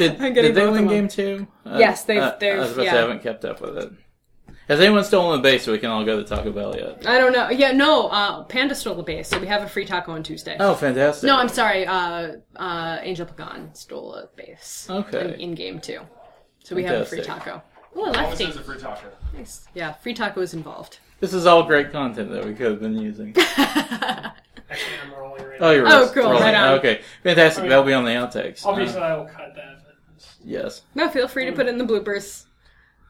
Did, I'm did they win game two? Uh, Yes, they've- uh, they've- I was about to yeah. say I haven't kept up with it. Has anyone stolen the base so we can all go to Taco Bell yet? I don't know. Yeah, no. Uh, Panda stole the base, so we have a free taco on Tuesday. Oh, fantastic. No, I'm sorry. Uh, uh, Angel Pagan stole a base. Okay. In, in game two, so we have a free taco. Oh, a Always lefty. has a free taco. Nice. Yeah, free taco is involved. This is all great content that we could have been using. Actually, I'm rolling right Oh, you're Oh, cool, Rolling. right on. Okay, fantastic. Oh, yeah. That'll be on the outtakes. Obviously, Uh, I will cut that. But just, yes. No, feel free to put it in the bloopers,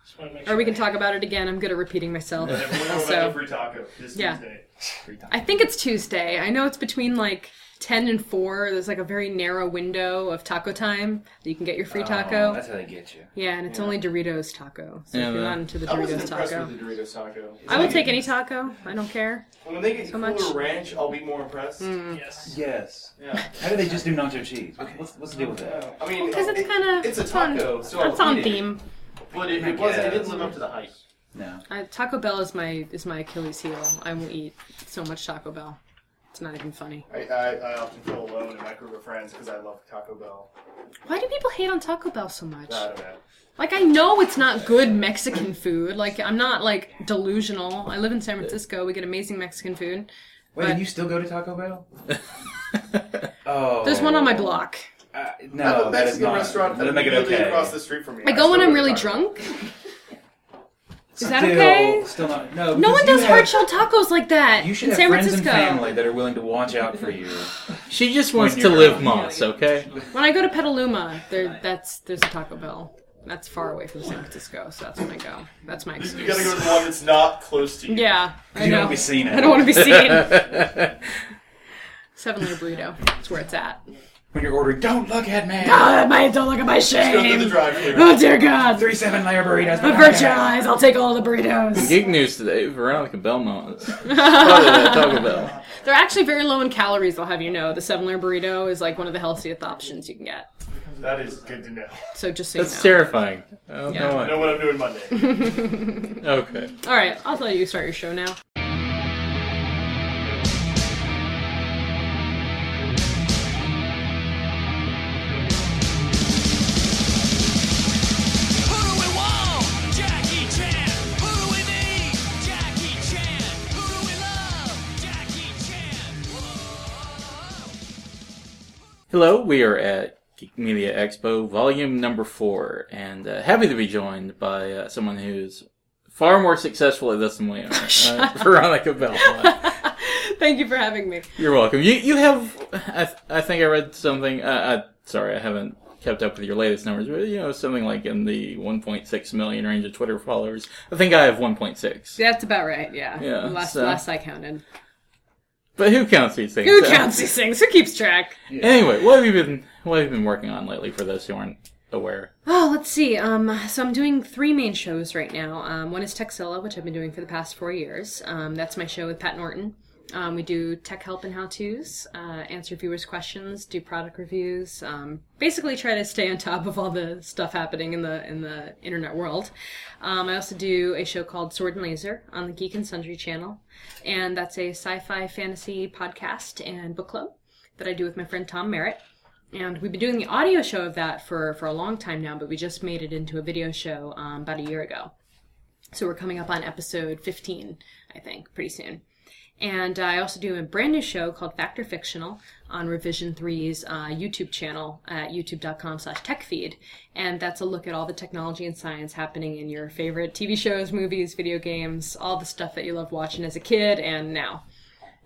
just want or we can talk about it again. I'm good at repeating myself. Everyone know about free taco this Yeah. Tuesday. I think it's Tuesday. I know it's between like 10 and 4. There's like a very narrow window of taco time that you can get your free taco. Oh, that's how they get you. yeah, and it's only Doritos taco. So Yeah, if you're the- not into the I wasn't Doritos taco, with the Doritos taco. I will take any taco. I don't care. When they get So cooler much. Mm. ranch, I'll be more impressed. Yes. Yes. Yeah. How do they just do nacho cheese? What- What's, what's the deal with that? I mean, Because it's kind of it's a taco, so I'll It's on eat it. theme. But it, it wasn't. It didn't live up to the hype. No. Uh, Taco Bell is my is my Achilles heel. I will eat so much Taco Bell. It's not even funny. I, I, I often feel alone in my group of friends because I love Taco Bell. Why do people hate on Taco Bell so much? I don't know. Like I know it's not good Mexican food. Like I'm not like delusional. I live in San Francisco. We get amazing Mexican food. Wait, But- you still go to Taco Bell? Oh. There's one on my block. Uh, I have no, a that is Mexican not. restaurant That'll make it immediately okay. across the street from me. I go when still I'm to really Taco Bell. drunk. Is that Still- okay? Still not. No. No one does have- hard shell tacos like that You should in have San friends Francisco. and family that are willing to watch out for you. She just wants to live drunk. moss, okay? When I go to Petaluma, there that's there's a Taco Bell. That's far away from San Francisco, so that's when I go. That's my excuse. You gotta go to the one that's not close to you. Yeah, I You know. don't want to be seen. I don't want to be seen. Seven layer burrito. That's where it's at. When you're ordering, don't look at me. Ah, my, don't look at my Go through the shame. drive-thru. Oh dear God. Three seven layer burritos. Avert your eyes. I'll take all the burritos. Geek news today, Veronica Belmont. Spotted at Taco Bell. They're actually very low in calories. I'll have you know. The seven layer burrito is like one of the healthiest options you can get. That is good to know. So just so That's you know. terrifying. I don't Yeah. know I know what I'm doing Monday. Okay. All right, I'll let you start your show now. Hello, we are at Geek Media Expo, volume number four, and uh, happy to be joined by uh, someone who's far more successful at this than we are, uh, Veronica Belmont. Thank you for having me. You're welcome. You you have, I, th- I think I read something. Uh, I, sorry, I haven't kept up with your latest numbers, but you know something like in the 1.6 million range of Twitter followers. I think I have 1.6. That's about right. Yeah. Yeah, Last so- last I counted. But who counts these things? Who Uh, counts these things? Who keeps track? Anyway, what have you been what have you been working on lately? For those who aren't aware, Oh, let's see. Um, so I'm doing three main shows right now. Um, one is Tekzilla, which I've been doing for the past four years. Um, that's my show with Pat Norton. Um, we do tech help and how-tos, uh, answer viewers' questions, do product reviews, um, basically try to stay on top of all the stuff happening in the in the internet world. Um, I also do a show called Sword and Laser on the Geek and Sundry channel, and that's a sci-fi fantasy podcast and book club that I do with my friend Tom Merritt. And we've been doing the audio show of that for, for a long time now, but we just made it into a video show um, about a year ago. So we're coming up on episode 15, I think, pretty soon. And uh, I also do a brand new show called Fact or Fictional on Revision 3's uh, YouTube channel at youtube.com slash techfeed. And that's a look at all the technology and science happening in your favorite TV shows, movies, video games, all the stuff that you loved watching as a kid and now.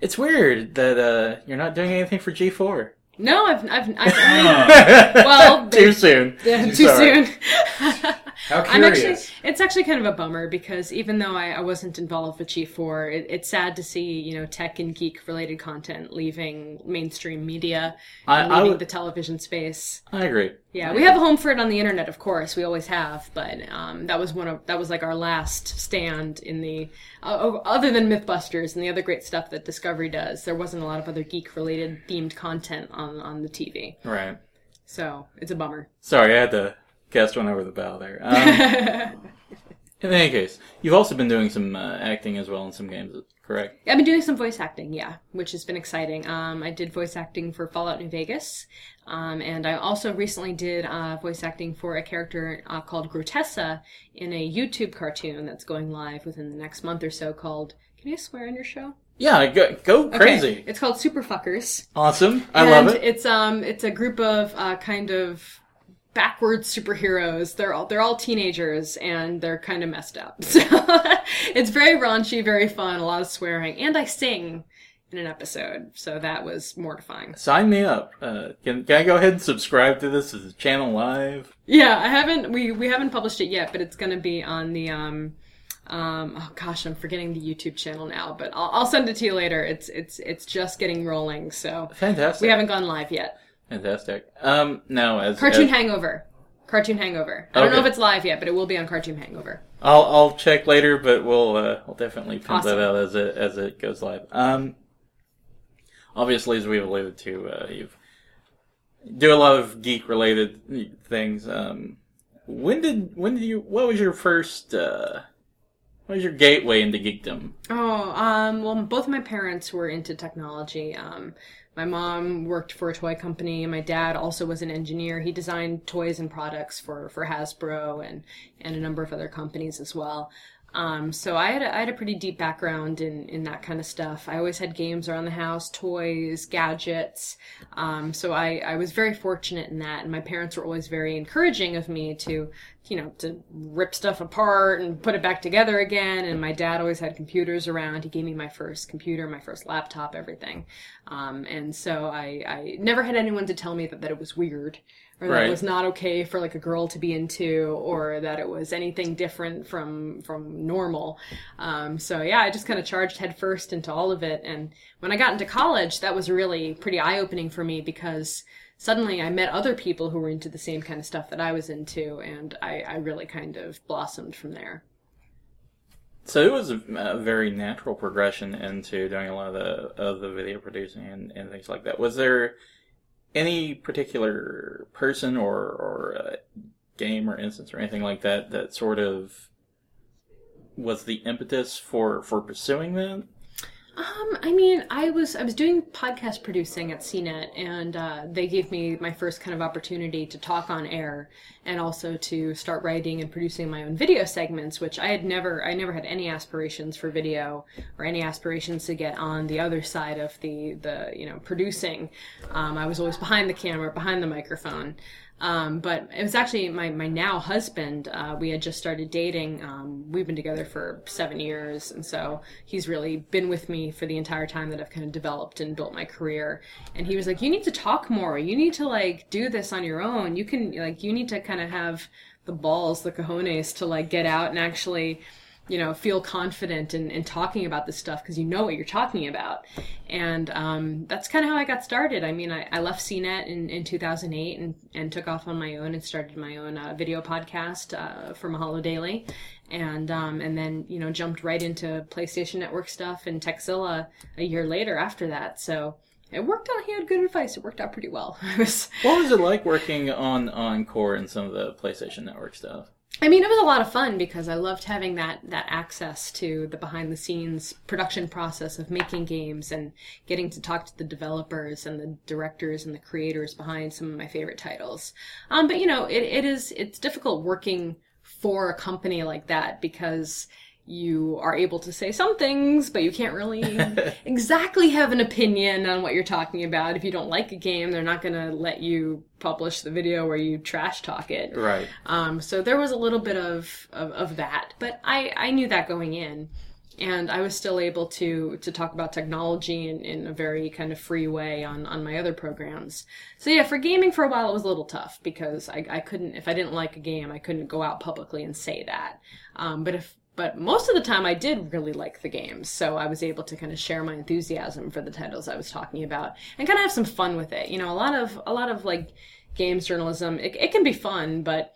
it's weird that uh, you're not doing anything for G4. No, I've, I've, I've well, Too soon. Yeah, too Sorry. soon. How I'm actually, it's actually kind of a bummer because even though I, I wasn't involved with G4, it, it's sad to see, you know, tech and geek related content leaving mainstream media I leaving would- the television space. I agree. Yeah, we have a home for it on the internet, of course. We always have, but um, that was one of that was like our last stand in the uh, other than MythBusters and the other great stuff that Discovery does. There wasn't a lot of other geek related themed content on on the TV, Right. so it's a bummer. Sorry, I had to cast one over the bow there. Um, In any case, you've also been doing some uh, acting as well in some games, correct? I've been doing some voice acting, yeah, which has been exciting. Um, I did voice acting for Fallout New Vegas, um, and I also recently did uh, voice acting for a character uh, called Grotessa in a YouTube cartoon that's going live within the next month or so called. Can you swear on your show? Yeah, go, go Okay. crazy. It's called Super Fuckers. Awesome. I and love it. It's um, it's a group of uh, kind of backwards superheroes. They're all they're all teenagers and they're kind of messed up. So it's very raunchy, very fun, a lot of swearing, and I sing in an episode. So that was mortifying. Sign me up. Uh, can, can I go ahead and subscribe to this? Is the channel live? Yeah, I haven't we we haven't published it yet, but it's going to be on the um. Um, oh gosh, I'm forgetting the YouTube channel now, but I'll, I'll send it to you later. It's it's it's just getting rolling, so Fantastic. we haven't gone live yet. Fantastic. Um, now as Cartoon as- Hangover. Cartoon Hangover. I don't know if it's live yet, but it will be on Cartoon Hangover. I'll I'll check later, but we'll uh, we'll definitely pimp Awesome. that out as it as it goes live. Um, obviously, as we've alluded to, uh, you've do a lot of geek related things. Um, when did when did you? What was your first? Uh, what was your gateway into geekdom? Oh, um, well, both of my parents were into technology. Um, my mom worked for a toy company. My dad also was an engineer. He designed toys and products for, for Hasbro and, and a number of other companies as well. Um, so I had a, I had a pretty deep background in, in that kind of stuff. I always had games around the house, toys, gadgets. Um, so I, I was very fortunate in that. And my parents were always very encouraging of me to, you know, to rip stuff apart and put it back together again. And my dad always had computers around. He gave me my first computer, my first laptop, everything. Um, and so I, I never had anyone to tell me that, that it was weird or that Right. it was not okay for like a girl to be into or that it was anything different from from normal um, so yeah i just kind of charged headfirst into all of it and when i got into college that was really pretty eye-opening for me because suddenly i met other people who were into the same kind of stuff that i was into and i, I really kind of blossomed from there So it was a, a very natural progression into doing a lot of the of the video producing and, and things like that. Was there any particular person or or uh, game or instance or anything like that that sort of was the impetus for for pursuing that? Um, I mean, I was I was doing podcast producing at CNET, and uh, they gave me my first kind of opportunity to talk on air, and also to start writing and producing my own video segments, which I had never I never had any aspirations for video or any aspirations to get on the other side of the the you know producing. Um, I was always behind the camera, behind the microphone. Um, but it was actually my, my now husband. Uh, we had just started dating. Um, we've been together for seven years. And so he's really been with me for the entire time that I've kind of developed and built my career. And he was like, you need to talk more. You need to like do this on your own. You can like, you need to kind of have the balls, the cojones to like get out and actually, you know, feel confident in, in talking about this stuff because you know what you're talking about. And um, that's kind of how I got started. I mean, I, I left CNET in, in 2008 and, and took off on my own and started my own uh, video podcast uh, for Mahalo Daily. And, um, and then, you know, jumped right into PlayStation Network stuff and Tekzilla a year later after that. So it worked out. He had good advice. It worked out pretty well. What was it like working on on Qore and some of the PlayStation Network stuff? I mean, it was a lot of fun because I loved having that that access to the behind the scenes production process of making games and getting to talk to the developers and the directors and the creators behind some of my favorite titles. Um, but you know, it, it is it's difficult working for a company like that because you are able to say some things, but you can't really exactly have an opinion on what you're talking about. If you don't like a game, they're not going to let you publish the video where you trash talk it. Right. Um, so there was a little bit of, of, of that, but I, I knew that going in. And I was still able to, to talk about technology in, in a very kind of free way on, on my other programs. So yeah, for gaming for a while it was a little tough because I, I couldn't, if I didn't like a game, I couldn't go out publicly and say that. Um, but if, but most of the time I did really like the games, so I was able to kind of share my enthusiasm for the titles I was talking about and kind of have some fun with it. You know, a lot of, a lot of like games journalism, it, it can be fun, but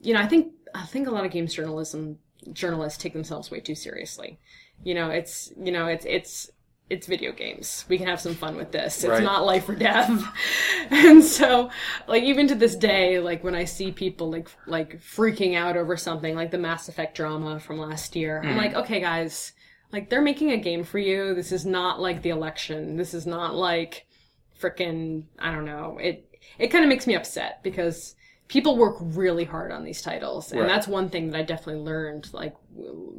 you know, I think I think a lot of games journalism journalists take themselves way too seriously. You know, it's you know, it's it's it's video games. We can have some fun with this. It's Right. not life or death. and so, like even to this day, like when I see people like like freaking out over something like the Mass Effect drama from last year, I'm mm. like, okay, guys, like they're making a game for you. This is not like the election. This is not like freaking I don't know. It it kind of makes me upset because people work really hard on these titles and Right. that's one thing that i definitely learned like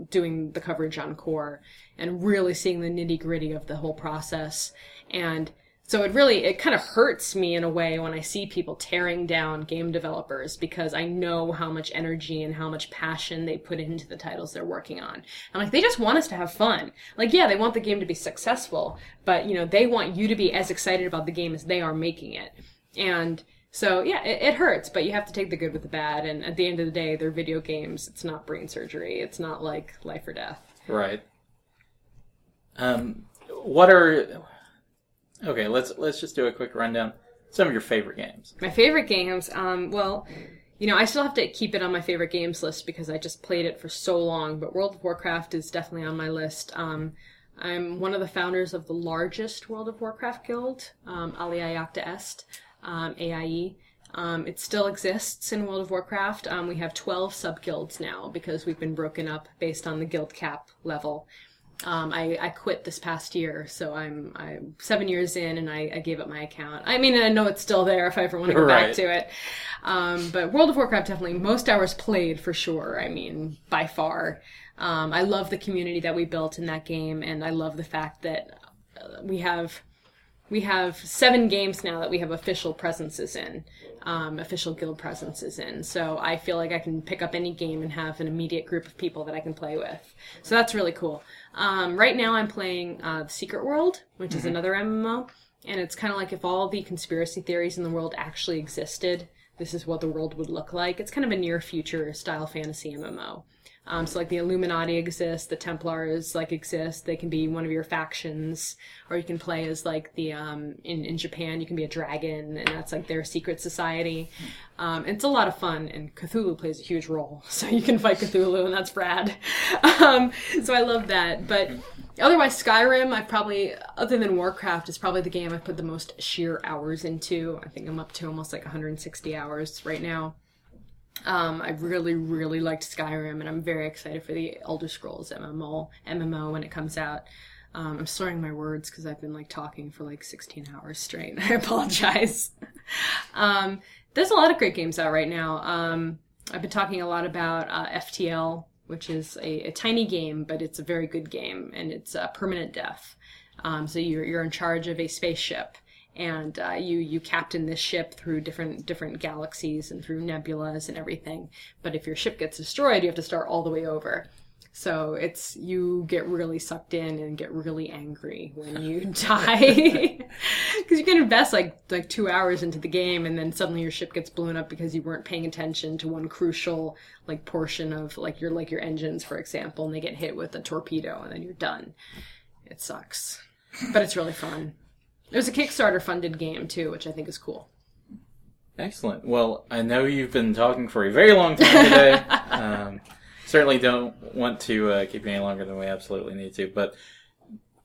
doing the coverage on Qore and really seeing the nitty gritty of the whole process. And so it really it kind of hurts me in a way when i see people tearing down game developers because i know how much energy and how much passion they put into the titles they're working on. I'm like they just want us to have fun. Like yeah they want the game to be successful but you know they want you to be as excited about the game as they are making it. And so yeah, it, it hurts, but you have to take the good with the bad. And at the end of the day, they're video games. It's not brain surgery. It's not like life or death. Right. Um, what are okay? Let's let's just do a quick rundown. Some of your favorite games. My favorite games, um, well, you know, I still have to keep it on my favorite games list because I just played it for so long. But World of Warcraft is definitely on my list. Um, I'm one of the founders of the largest World of Warcraft guild, um, Iacta Est, um, AIE. Um, it still exists in World of Warcraft. Um, we have 12 sub guilds now because we've been broken up based on the guild cap level. Um, I, I quit this past year, so I'm I'm seven years in, and I, I gave up my account. I mean, I know it's still there if I ever want to go Right. back to it. Um, but World of Warcraft definitely most hours played for sure. I mean, by far. Um, I love the community that we built in that game, and I love the fact that uh, we have we have seven games now that we have official presences in, um, official guild presences in. So I feel like I can pick up any game and have an immediate group of people that I can play with. So that's really cool. Um, right now I'm playing uh, The Secret World, which is another MMO, and it's kind of like if all the conspiracy theories in the world actually existed. This is what the world would look like. It's kind of a near future style fantasy MMO. Um, so like the Illuminati exists, the Templars like exist. They can be one of your factions, or you can play as like the um, in in Japan you can be a dragon, and that's like their secret society. Um, it's a lot of fun, and Cthulhu plays a huge role, so you can fight Cthulhu, and that's rad. Um, so I love that. But otherwise, Skyrim, I probably other than Warcraft is probably the game I've put the most sheer hours into. I think I'm up to almost like 160 hours right now. Um, I really, really liked Skyrim, and I'm very excited for the Elder Scrolls MMO MMO when it comes out. Um, I'm slurring my words because I've been like talking for like 16 hours straight. I apologize. um, there's a lot of great games out right now. Um, I've been talking a lot about uh, FTL, which is a, a tiny game, but it's a very good game, and it's uh, permanent death. Um, so you're you're in charge of a spaceship, and uh, you you captain this ship through different different galaxies and through nebulas and everything. But if your ship gets destroyed, you have to start all the way over. So it's you get really sucked in and get really angry when you die because you can invest like like two hours into the game and then suddenly your ship gets blown up because you weren't paying attention to one crucial like portion of like your like your engines for example and they get hit with a torpedo and then you're done. It sucks, but it's really fun. It was a Kickstarter funded game too, which I think is cool. Excellent. Well, I know you've been talking for a very long time today. um, certainly don't want to uh, keep you any longer than we absolutely need to. But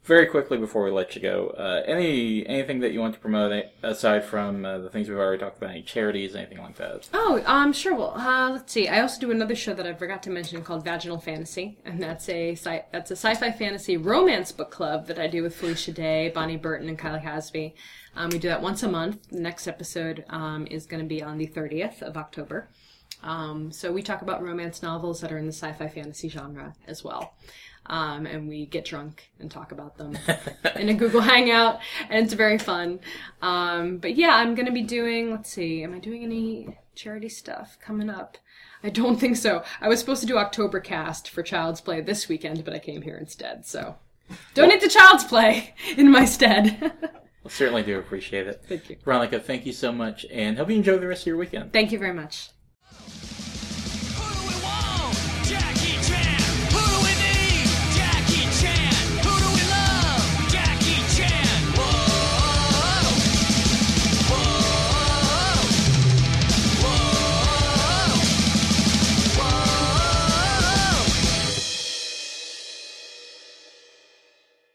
very quickly before we let you go, uh, any anything that you want to promote eh, aside from uh, the things we've already talked about, any charities, anything like that? Oh, um, sure. Well, uh, let's see. I also do another show that I forgot to mention called Vaginal Fantasy, and that's a sci- that's a sci-fi fantasy romance book club that I do with Felicia Day, Bonnie Burton, and Kiala Kazebee. Um, we do that once a month. The next episode um, is going to be on the 30th of October. Um, so we talk about romance novels that are in the sci-fi fantasy genre as well. Um, and we get drunk and talk about them in a Google Hangout, and it's very fun. Um, but yeah, I'm gonna be doing. Let's see, am I doing any charity stuff coming up? I don't think so. I was supposed to do Oktobercast for Child's Play this weekend, but I came here instead. So donate to Child's Play in my stead. Well, certainly do appreciate it. Thank you. Veronica, thank you so much, and hope you enjoy the rest of your weekend. Thank you very much.